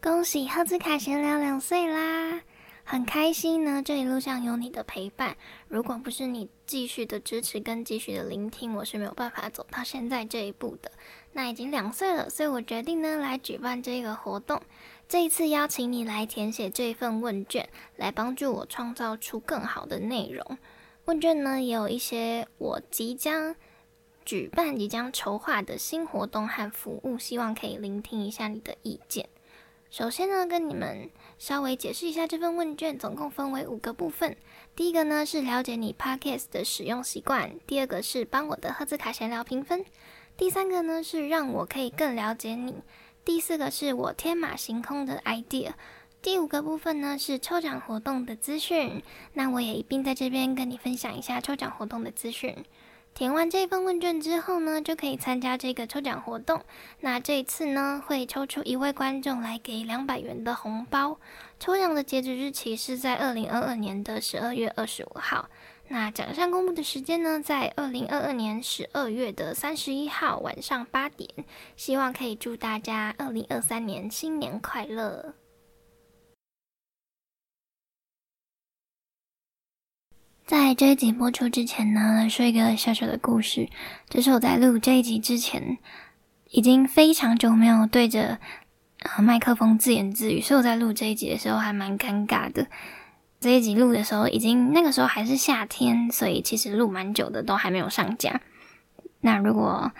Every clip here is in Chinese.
恭喜赫兹卡闲聊两岁啦！很开心呢，这一路上有你的陪伴。如果不是你继续的支持跟继续的聆听，我是没有办法走到现在这一步的。那已经两岁了，所以我决定呢来举办这个活动。这一次邀请你来填写这份问卷，来帮助我创造出更好的内容。问卷呢也有一些我即将举办、即将筹划的新活动和服务，希望可以聆听一下你的意见。首先呢，跟你们稍微解释一下这份问卷，总共分为五个部分。第一个呢是了解你 Podcast 的使用习惯，第二个是帮我的赫兹卡闲聊评分，第三个呢是让我可以更了解你，第四个是我天马行空的 idea，第五个部分呢是抽奖活动的资讯。那我也一并在这边跟你分享一下抽奖活动的资讯。填完这份问卷之后呢，就可以参加这个抽奖活动。那这一次呢，会抽出一位观众来给两百元的红包。抽奖的截止日期是在二零二二年的十二月二十五号。那奖项公布的时间呢，在二零二二年十二月的三十一号晚上八点。希望可以祝大家二零二三年新年快乐。在这一集播出之前呢，来说一个小小的故事。就是我在录这一集之前，已经非常久没有对着呃麦克风自言自语，所以我在录这一集的时候还蛮尴尬的。这一集录的时候，已经那个时候还是夏天，所以其实录蛮久的，都还没有上架。那如果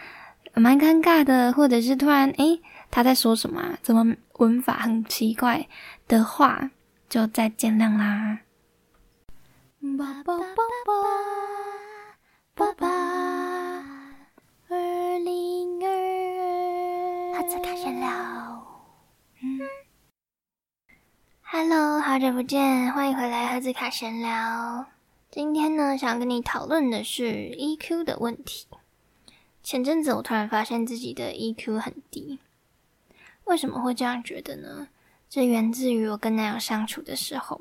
蛮尴尬的，或者是突然诶他在说什么，怎么文法很奇怪的话，就再见谅啦。爸爸爸爸爸爸，二零二二，哈子卡闲聊。嗯，Hello，好久不见，欢迎回来哈子卡闲聊。今天呢，想跟你讨论的是 EQ 的问题。前阵子我突然发现自己的 EQ 很低，为什么会这样觉得呢？这源自于我跟男友相处的时候。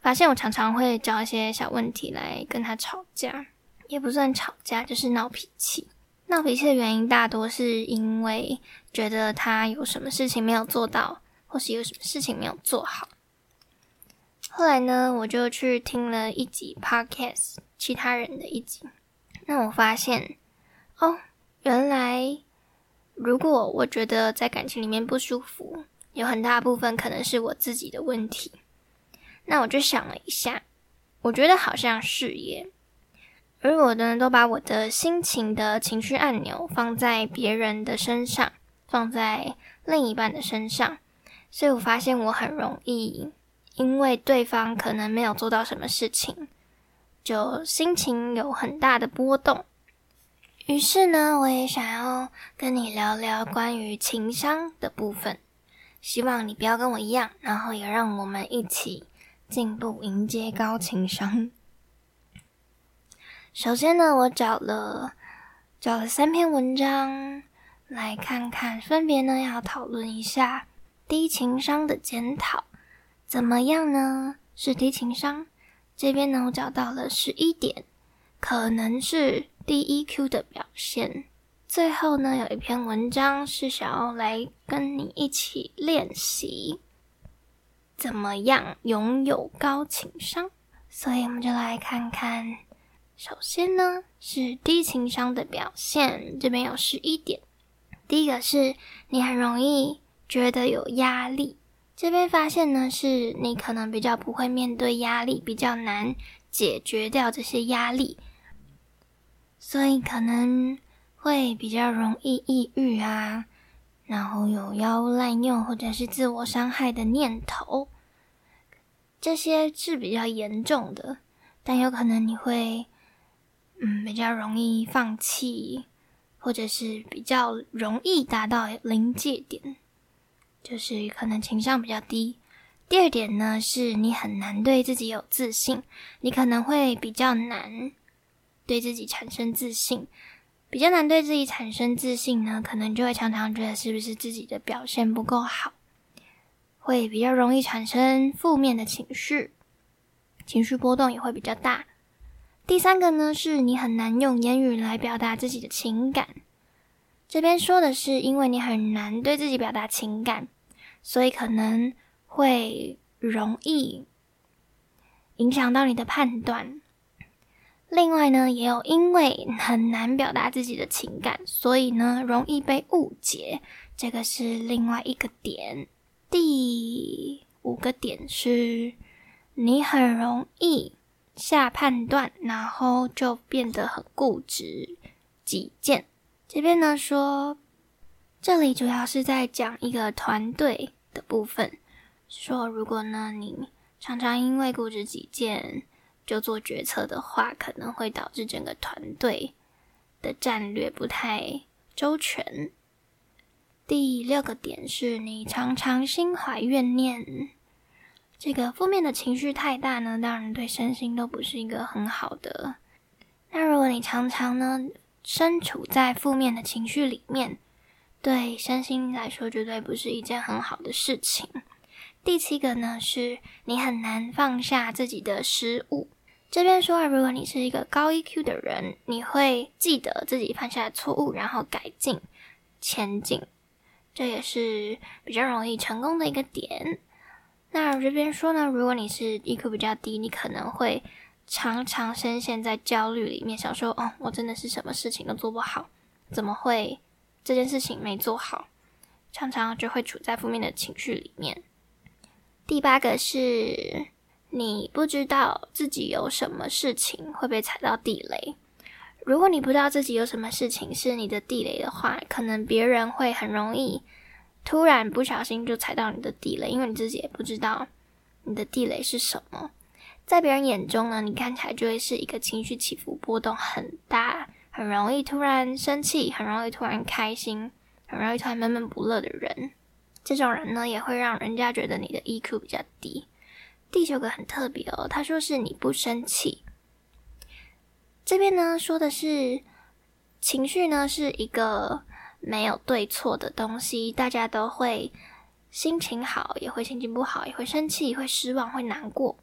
发现我常常会找一些小问题来跟他吵架，也不算吵架，就是闹脾气。闹脾气的原因大多是因为觉得他有什么事情没有做到，或是有什么事情没有做好。后来呢，我就去听了一集 podcast，其他人的一集。那我发现，哦，原来如果我觉得在感情里面不舒服，有很大部分可能是我自己的问题。那我就想了一下，我觉得好像是耶。而我呢，都把我的心情的情绪按钮放在别人的身上，放在另一半的身上，所以我发现我很容易因为对方可能没有做到什么事情，就心情有很大的波动。于是呢，我也想要跟你聊聊关于情商的部分，希望你不要跟我一样，然后也让我们一起。进步，迎接高情商。首先呢，我找了找了三篇文章来看看，分别呢要讨论一下低情商的检讨怎么样呢？是低情商这边呢，我找到了十一点，可能是低 EQ 的表现。最后呢，有一篇文章是想要来跟你一起练习。怎么样拥有高情商？所以我们就来看看。首先呢，是低情商的表现，这边有十一点。第一个是你很容易觉得有压力，这边发现呢，是你可能比较不会面对压力，比较难解决掉这些压力，所以可能会比较容易抑郁啊。然后有药物滥用或者是自我伤害的念头，这些是比较严重的，但有可能你会，嗯，比较容易放弃，或者是比较容易达到临界点，就是可能情商比较低。第二点呢，是你很难对自己有自信，你可能会比较难对自己产生自信。比较难对自己产生自信呢，可能就会常常觉得是不是自己的表现不够好，会比较容易产生负面的情绪，情绪波动也会比较大。第三个呢，是你很难用言语来表达自己的情感。这边说的是，因为你很难对自己表达情感，所以可能会容易影响到你的判断。另外呢，也有因为很难表达自己的情感，所以呢容易被误解，这个是另外一个点。第五个点是，你很容易下判断，然后就变得很固执、己见。这边呢说，这里主要是在讲一个团队的部分，说如果呢你常常因为固执己见就做决策的话，可能会导致整个团队的战略不太周全。第六个点是你常常心怀怨念，这个负面的情绪太大呢，当然对身心都不是一个很好的。那如果你常常呢身处在负面的情绪里面，对身心来说绝对不是一件很好的事情。第七个呢是你很难放下自己的失误。这边说，如果你是一个高 EQ 的人，你会记得自己犯下的错误，然后改进前进。这也是比较容易成功的一个点。那这边说呢，如果你是 EQ 比较低，你可能会常常深陷在焦虑里面，想说：“哦，我真的是什么事情都做不好，怎么会这件事情没做好？”常常就会处在负面的情绪里面。第八个是你不知道自己有什么事情会被踩到地雷。如果你不知道自己有什么事情是你的地雷的话，可能别人会很容易突然不小心就踩到你的地雷，因为你自己也不知道你的地雷是什么。在别人眼中呢，你看起来就会是一个情绪起伏波动很大，很容易突然生气，很容易突然开心，很容易突然闷闷不乐的人。这种人呢，也会让人家觉得你的 EQ 比较低。第九个很特别哦，他说是你不生气。这边呢说的是情绪呢是一个没有对错的东西，大家都会心情好，也会心情不好，也会生气，会失望，会难过。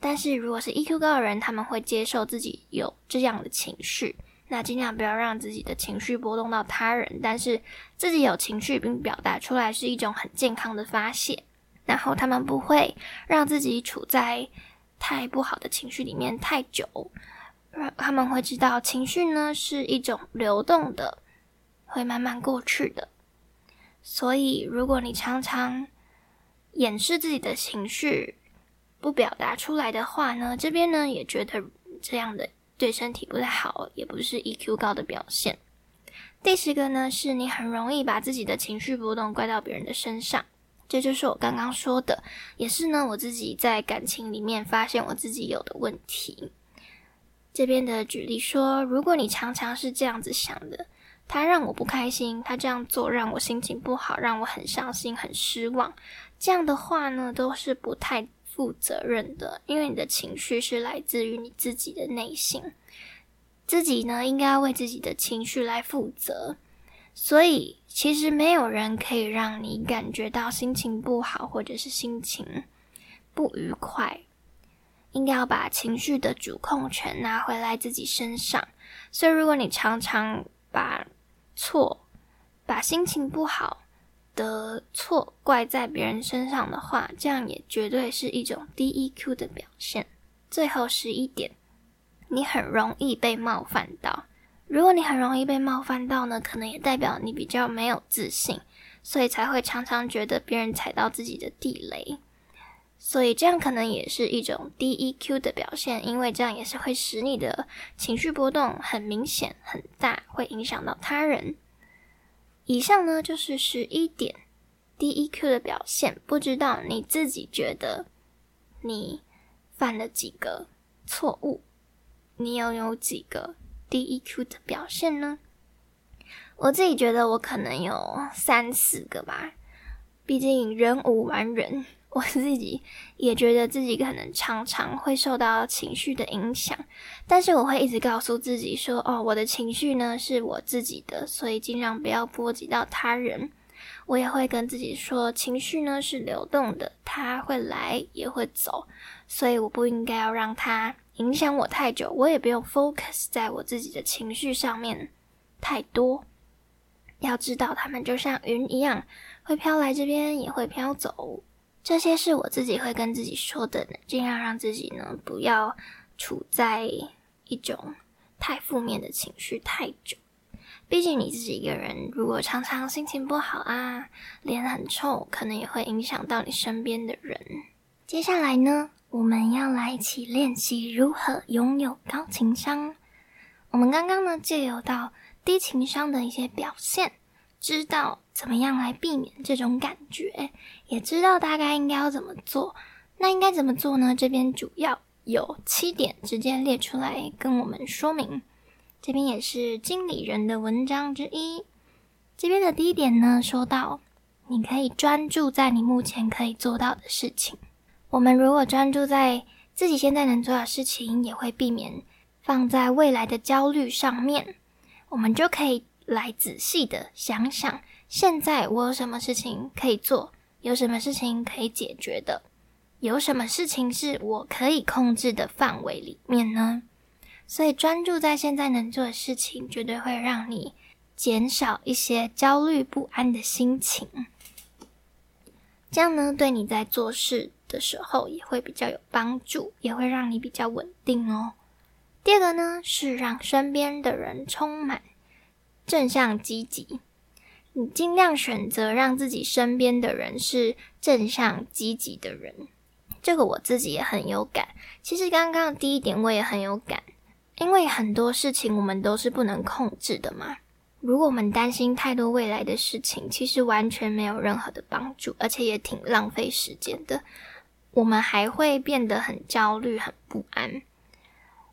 但是如果是 EQ 高的人，他们会接受自己有这样的情绪，那尽量不要让自己的情绪波动到他人。但是自己有情绪并表达出来是一种很健康的发泄，然后他们不会让自己处在太不好的情绪里面太久。他们会知道情绪呢是一种流动的，会慢慢过去的。所以，如果你常常掩饰自己的情绪，不表达出来的话呢，这边呢也觉得这样的对身体不太好，也不是 EQ 高的表现。第十个呢，是你很容易把自己的情绪波动怪到别人的身上，这就是我刚刚说的，也是呢我自己在感情里面发现我自己有的问题。这边的举例说，如果你常常是这样子想的，他让我不开心，他这样做让我心情不好，让我很伤心、很失望，这样的话呢，都是不太负责任的，因为你的情绪是来自于你自己的内心，自己呢应该为自己的情绪来负责，所以其实没有人可以让你感觉到心情不好或者是心情不愉快。应该要把情绪的主控权拿回来自己身上，所以如果你常常把错、把心情不好的错怪在别人身上的话，这样也绝对是一种低 EQ 的表现。最后十一点，你很容易被冒犯到。如果你很容易被冒犯到呢，可能也代表你比较没有自信，所以才会常常觉得别人踩到自己的地雷。所以这样可能也是一种 D E Q 的表现，因为这样也是会使你的情绪波动很明显、很大，会影响到他人。以上呢就是十一点 D E Q 的表现，不知道你自己觉得你犯了几个错误？你又有几个低 EQ 的表现呢？我自己觉得我可能有三四个吧，毕竟人无完人。我自己也觉得自己可能常常会受到情绪的影响，但是我会一直告诉自己说：“哦，我的情绪呢是我自己的，所以尽量不要波及到他人。”我也会跟自己说：“情绪呢是流动的，它会来也会走，所以我不应该要让它影响我太久。我也不用 focus 在我自己的情绪上面太多。要知道，他们就像云一样。”会飘来这边，也会飘走。这些是我自己会跟自己说的，尽量让自己呢不要处在一种太负面的情绪太久。毕竟你自己一个人，如果常常心情不好啊，脸很臭，可能也会影响到你身边的人。接下来呢，我们要来一起练习如何拥有高情商。我们刚刚呢，借由到低情商的一些表现，知道怎么样来避免这种感觉，也知道大概应该要怎么做。那应该怎么做呢？这边主要有七点，直接列出来跟我们说明。这边也是经理人的文章之一。这边的第一点呢，说到你可以专注在你目前可以做到的事情。我们如果专注在自己现在能做的事情，也会避免放在未来的焦虑上面。我们就可以来仔细的想想，现在我有什么事情可以做，有什么事情可以解决的，有什么事情是我可以控制的范围里面呢？所以，专注在现在能做的事情，绝对会让你减少一些焦虑不安的心情。这样呢，对你在做事的时候也会比较有帮助，也会让你比较稳定哦。第二个呢，是让身边的人充满正向积极。你尽量选择让自己身边的人是正向积极的人。这个我自己也很有感。其实刚刚第一点我也很有感。因为很多事情我们都是不能控制的嘛。如果我们担心太多未来的事情，其实完全没有任何的帮助，而且也挺浪费时间的。我们还会变得很焦虑、很不安。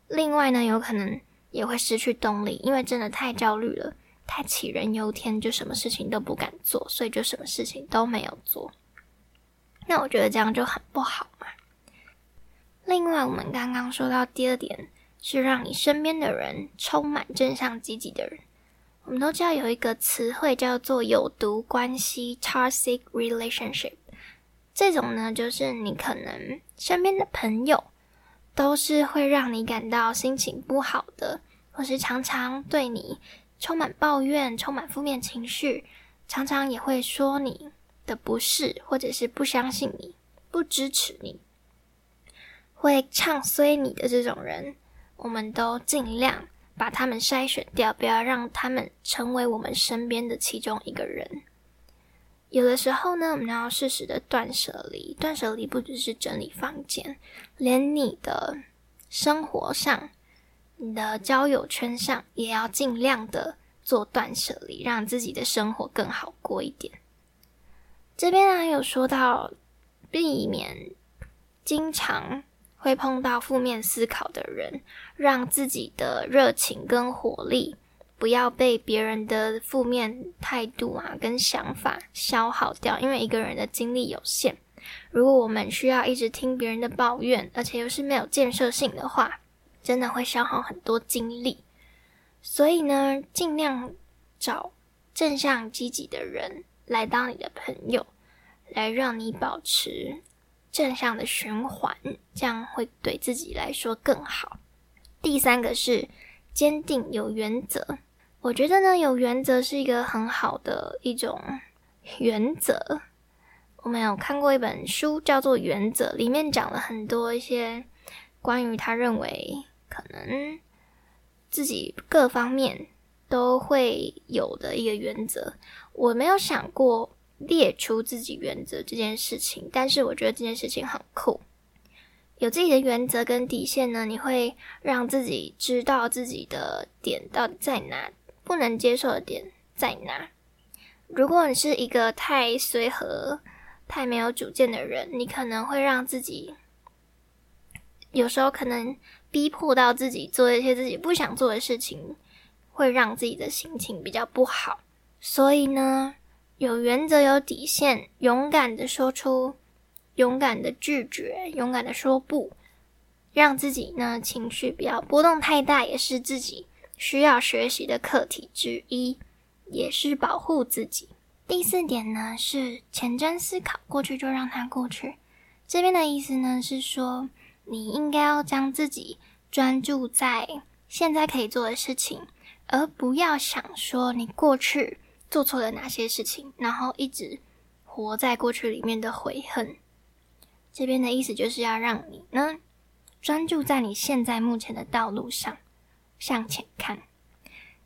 另外呢，有可能也会失去动力，因为真的太焦虑了，太杞人忧天，就什么事情都不敢做，所以就什么事情都没有做。那我觉得这样就很不好嘛。另外，我们刚刚说到第二点。是让你身边的人充满正向积极的人。我们都知道有一个词汇叫做有毒关系 （toxic relationship）。这种呢，就是你可能身边的朋友都是会让你感到心情不好的，或是常常对你充满抱怨、充满负面情绪，常常也会说你的不是，或者是不相信你、不支持你，会唱衰你的这种人。我们都尽量把他们筛选掉，不要让他们成为我们身边的其中一个人。有的时候呢，我们要适时的断舍离。断舍离不只是整理房间，连你的生活上、你的交友圈上，也要尽量的做断舍离，让自己的生活更好过一点。这边还有说到，避免经常。会碰到负面思考的人，让自己的热情跟活力不要被别人的负面态度啊跟想法消耗掉。因为一个人的精力有限，如果我们需要一直听别人的抱怨，而且又是没有建设性的话，真的会消耗很多精力。所以呢，尽量找正向积极的人来当你的朋友，来让你保持。正向的循环，这样会对自己来说更好。第三个是坚定有原则，我觉得呢，有原则是一个很好的一种原则。我们有看过一本书叫做《原则》，里面讲了很多一些关于他认为可能自己各方面都会有的一个原则。我没有想过。列出自己原则这件事情，但是我觉得这件事情很酷。有自己的原则跟底线呢，你会让自己知道自己的点到底在哪，不能接受的点在哪。如果你是一个太随和、太没有主见的人，你可能会让自己有时候可能逼迫到自己做一些自己不想做的事情，会让自己的心情比较不好。所以呢。有原则、有底线，勇敢的说出，勇敢的拒绝，勇敢的说不，让自己呢情绪不要波动太大，也是自己需要学习的课题之一，也是保护自己。第四点呢是前瞻思考，过去就让它过去。这边的意思呢是说，你应该要将自己专注在现在可以做的事情，而不要想说你过去。做错了哪些事情，然后一直活在过去里面的悔恨。这边的意思就是要让你呢专注在你现在目前的道路上向前看。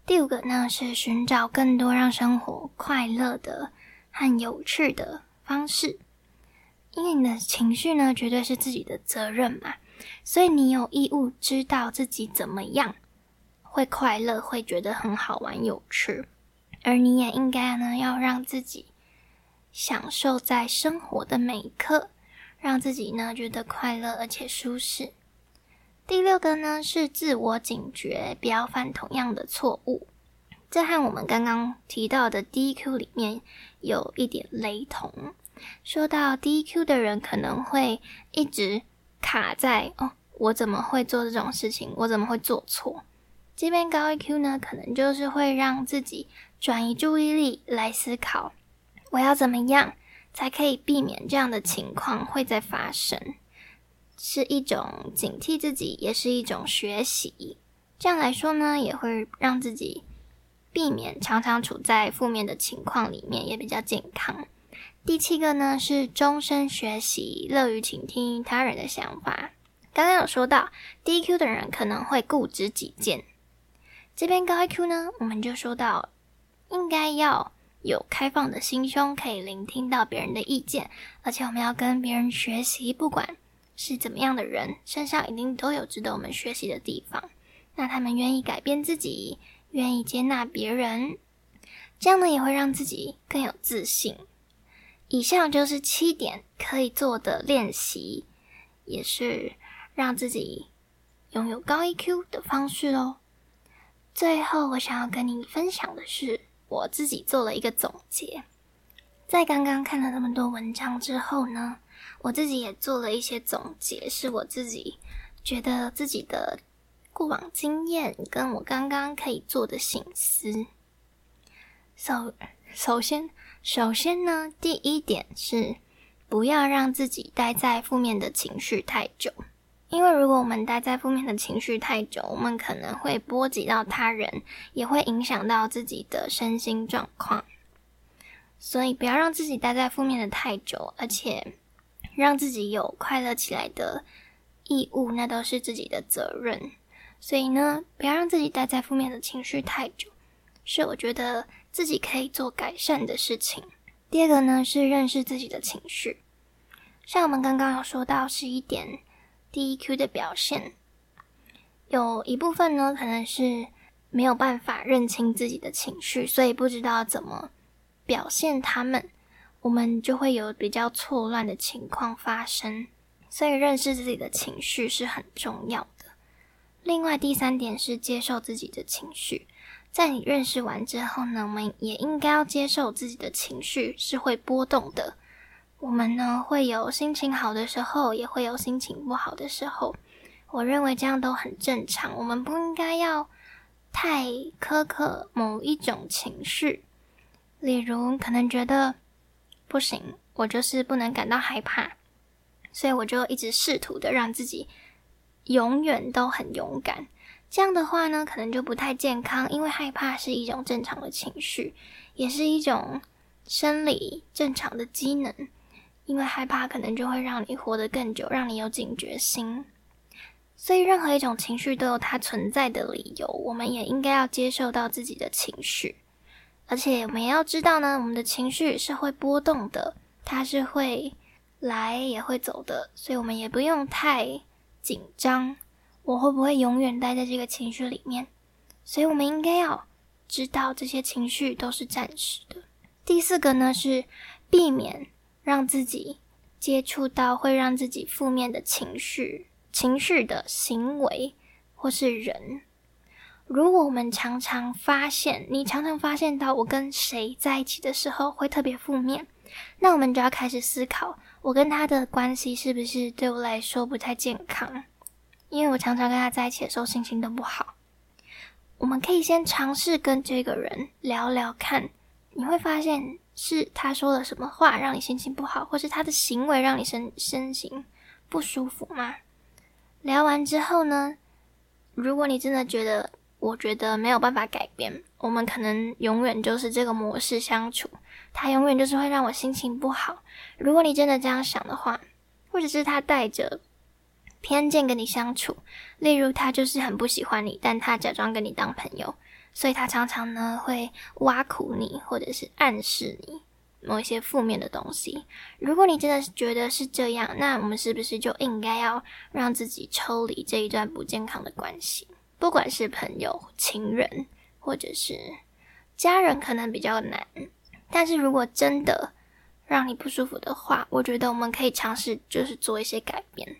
第五个呢是寻找更多让生活快乐的和有趣的方式，因为你的情绪呢绝对是自己的责任嘛，所以你有义务知道自己怎么样会快乐，会觉得很好玩有趣，而你也应该呢要让自己享受在生活的每一刻。让自己呢觉得快乐而且舒适。第六个呢是自我警觉，不要犯同样的错误。这和我们刚刚提到的 DQ 里面有一点雷同。说到 DQ 的人可能会一直卡在哦，我怎么会做这种事情？我怎么会做错？这边高 EQ 呢，可能就是会让自己转移注意力来思考，我要怎么样？才可以避免这样的情况会再发生，是一种警惕自己，也是一种学习。这样来说呢，也会让自己避免常常处在负面的情况里面，也比较健康。第七个呢是终身学习，乐于倾听他人的想法。刚刚有说到低 Q 的人可能会固执己见，这边高 IQ 呢，我们就说到应该要。有开放的心胸，可以聆听到别人的意见，而且我们要跟别人学习，不管是怎么样的人，身上一定都有值得我们学习的地方。那他们愿意改变自己，愿意接纳别人，这样呢也会让自己更有自信。以上就是七点可以做的练习，也是让自己拥有高 EQ 的方式哦。最后，我想要跟你分享的是。我自己做了一个总结，在刚刚看了那么多文章之后呢，我自己也做了一些总结，是我自己觉得自己的过往经验跟我刚刚可以做的醒思。首首先，首先呢，第一点是不要让自己待在负面的情绪太久。因为如果我们待在负面的情绪太久，我们可能会波及到他人，也会影响到自己的身心状况。所以不要让自己待在负面的太久，而且让自己有快乐起来的义务，那都是自己的责任。所以呢，不要让自己待在负面的情绪太久，是我觉得自己可以做改善的事情。第二个呢，是认识自己的情绪，像我们刚刚有说到十一点。D E Q 的表现有一部分呢，可能是没有办法认清自己的情绪，所以不知道怎么表现他们，我们就会有比较错乱的情况发生。所以认识自己的情绪是很重要的。另外，第三点是接受自己的情绪。在你认识完之后呢，我们也应该要接受自己的情绪是会波动的。我们呢会有心情好的时候，也会有心情不好的时候。我认为这样都很正常。我们不应该要太苛刻某一种情绪，例如可能觉得不行，我就是不能感到害怕，所以我就一直试图的让自己永远都很勇敢。这样的话呢，可能就不太健康，因为害怕是一种正常的情绪，也是一种生理正常的机能。因为害怕，可能就会让你活得更久，让你有警觉心。所以，任何一种情绪都有它存在的理由。我们也应该要接受到自己的情绪，而且我们也要知道呢，我们的情绪是会波动的，它是会来也会走的。所以，我们也不用太紧张。我会不会永远待在这个情绪里面？所以，我们应该要知道这些情绪都是暂时的。第四个呢，是避免。让自己接触到会让自己负面的情绪、情绪的行为或是人。如果我们常常发现，你常常发现到我跟谁在一起的时候会特别负面，那我们就要开始思考，我跟他的关系是不是对我来说不太健康？因为我常常跟他在一起的时候心情都不好。我们可以先尝试跟这个人聊聊看，你会发现。是他说了什么话让你心情不好，或是他的行为让你身身心不舒服吗？聊完之后呢，如果你真的觉得，我觉得没有办法改变，我们可能永远就是这个模式相处，他永远就是会让我心情不好。如果你真的这样想的话，或者是他带着偏见跟你相处，例如他就是很不喜欢你，但他假装跟你当朋友，所以他常常呢会挖苦你，或者是暗示你某一些负面的东西。如果你真的是觉得是这样，那我们是不是就应该要让自己抽离这一段不健康的关系？不管是朋友、情人。或者是家人可能比较难，但是如果真的让你不舒服的话，我觉得我们可以尝试，就是做一些改变，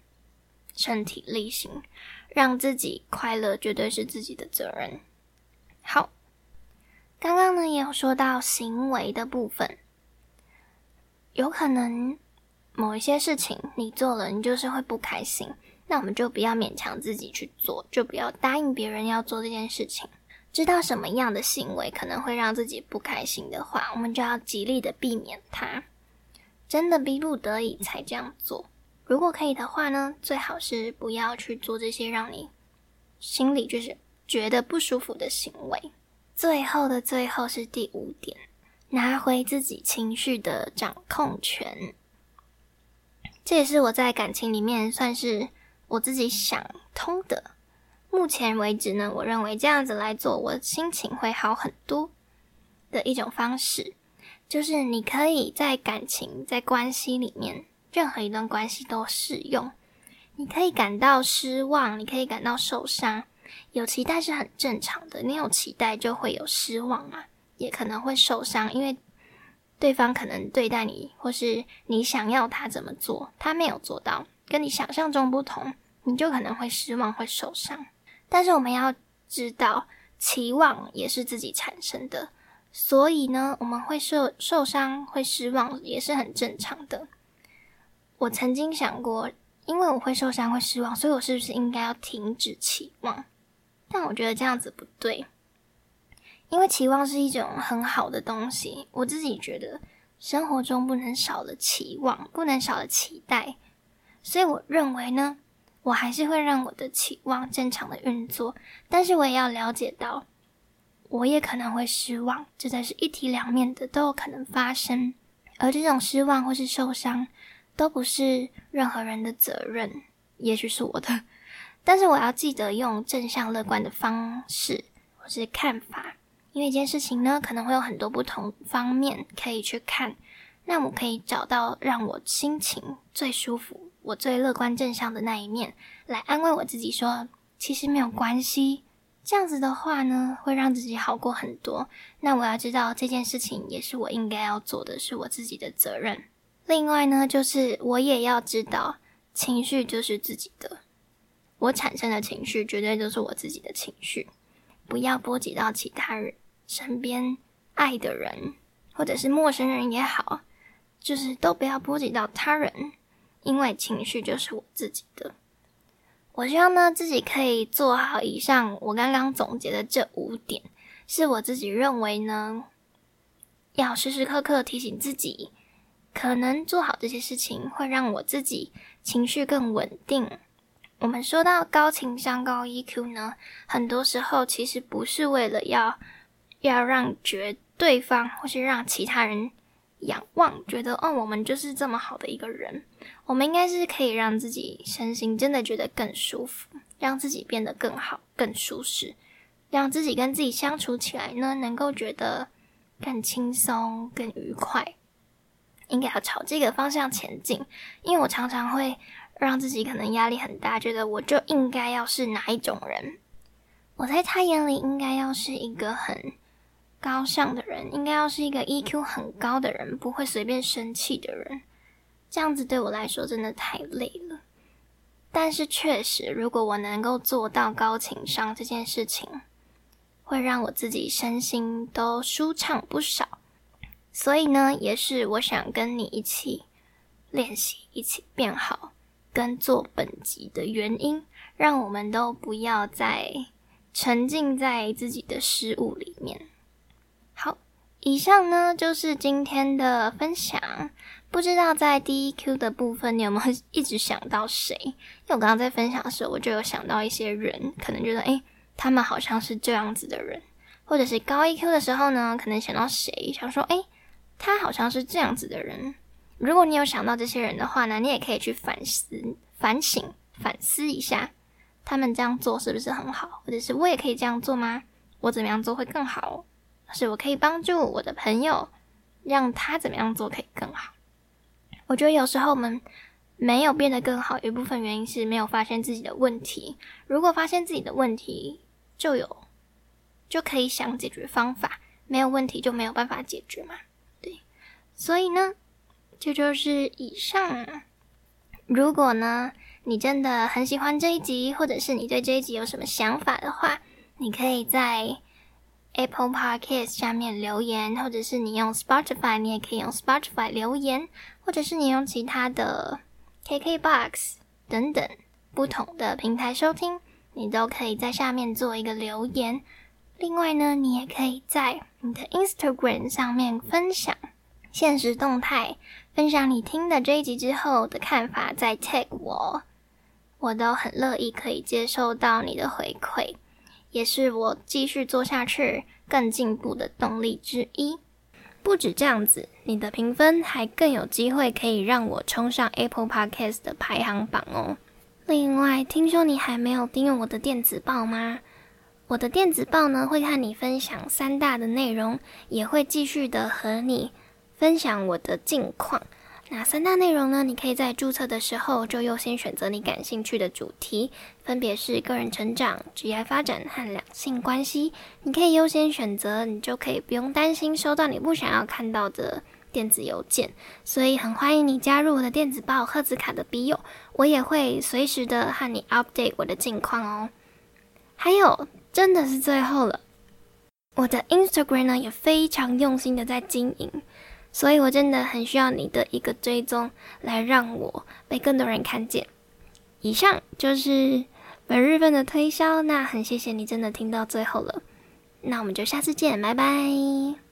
身体力行，让自己快乐，绝对是自己的责任。好，刚刚呢也有说到行为的部分，有可能某一些事情你做了，你就是会不开心，那我们就不要勉强自己去做，就不要答应别人要做这件事情。知道什么样的行为可能会让自己不开心的话，我们就要极力的避免它。真的逼不得已才这样做。如果可以的话呢，最好是不要去做这些让你心里就是觉得不舒服的行为。最后的最后是第五点，拿回自己情绪的掌控权。这也是我在感情里面算是我自己想通的。目前为止呢，我认为这样子来做，我心情会好很多的一种方式，就是你可以在感情、在关系里面，任何一段关系都适用。你可以感到失望，你可以感到受伤，有期待是很正常的。你有期待就会有失望啊，也可能会受伤，因为对方可能对待你，或是你想要他怎么做，他没有做到，跟你想象中不同，你就可能会失望，会受伤。但是我们要知道，期望也是自己产生的，所以呢，我们会受受伤、会失望，也是很正常的。我曾经想过，因为我会受伤、会失望，所以我是不是应该要停止期望？但我觉得这样子不对，因为期望是一种很好的东西。我自己觉得，生活中不能少了期望，不能少了期待，所以我认为呢。我还是会让我的期望正常的运作，但是我也要了解到，我也可能会失望，这才是一体两面的，都有可能发生。而这种失望或是受伤，都不是任何人的责任，也许是我的。但是我要记得用正向乐观的方式或是看法，因为一件事情呢，可能会有很多不同方面可以去看，那我可以找到让我心情最舒服。我最乐观正向的那一面，来安慰我自己说，其实没有关系。这样子的话呢，会让自己好过很多。那我要知道这件事情也是我应该要做的，是我自己的责任。另外呢，就是我也要知道，情绪就是自己的，我产生的情绪绝对就是我自己的情绪，不要波及到其他人，身边爱的人或者是陌生人也好，就是都不要波及到他人。因为情绪就是我自己的，我希望呢自己可以做好以上我刚刚总结的这五点，是我自己认为呢，要时时刻刻提醒自己，可能做好这些事情会让我自己情绪更稳定。我们说到高情商、高 EQ 呢，很多时候其实不是为了要要让觉对方或是让其他人。仰望，觉得哦，我们就是这么好的一个人，我们应该是可以让自己身心真的觉得更舒服，让自己变得更好、更舒适，让自己跟自己相处起来呢，能够觉得更轻松、更愉快。应该要朝这个方向前进，因为我常常会让自己可能压力很大，觉得我就应该要是哪一种人，我在他眼里应该要是一个很。高尚的人应该要是一个 EQ 很高的人，不会随便生气的人。这样子对我来说真的太累了。但是确实，如果我能够做到高情商这件事情，会让我自己身心都舒畅不少。所以呢，也是我想跟你一起练习，一起变好，跟做本集的原因，让我们都不要再沉浸在自己的失误里面。好，以上呢就是今天的分享。不知道在 D E Q 的部分，你有没有 一直想到谁？因为我刚刚在分享的时候，我就有想到一些人，可能觉得，诶，他们好像是这样子的人。或者是高 EQ 的时候呢，可能想到谁，想说，诶，他好像是这样子的人。如果你有想到这些人的话呢，你也可以去反思、反省、反思一下，他们这样做是不是很好，或者是我也可以这样做吗？我怎么样做会更好？是我可以帮助我的朋友，让他怎么样做可以更好？我觉得有时候我们没有变得更好，有一部分原因是没有发现自己的问题。如果发现自己的问题，就有。就可以想解决方法，没有问题就没有办法解决嘛。对，所以呢，这就是以上。如果呢，你真的很喜欢这一集，或者是你对这一集有什么想法的话，你可以在 Apple Podcast 下面留言，或者是你用 Spotify，你也可以用 Spotify 留言，或者是你用其他的 KKBox 等等不同的平台收听，你都可以在下面做一个留言。另外呢，你也可以在你的 Instagram 上面分享现实动态，分享你听的这一集之后的看法，再 tag 我，我都很乐意可以接受到你的回馈，也是我继续做下去更进步的动力之一。不止这样子，你的评分还更有机会可以让我冲上 Apple Podcast 的排行榜哦。另外，听说你还没有订阅我的电子报吗？我的电子报呢，会和你分享三大的内容，也会继续的和你分享我的近况。那三大内容呢，你可以在注册的时候就优先选择你感兴趣的主题，分别是个人成长、职业发展和两性关系。你可以优先选择，你就可以不用担心收到你不想要看到的电子邮件。所以很欢迎你加入我的电子报赫兹卡的笔友，我也会随时的和你 update 我的近况哦。还有。真的是最后了，我的 Instagram 呢也非常用心的在经营，所以我真的很需要你的一个追踪，来让我被更多人看见。以上就是本日份的推销，那很谢谢你真的听到最后了，那我们就下次见，拜拜。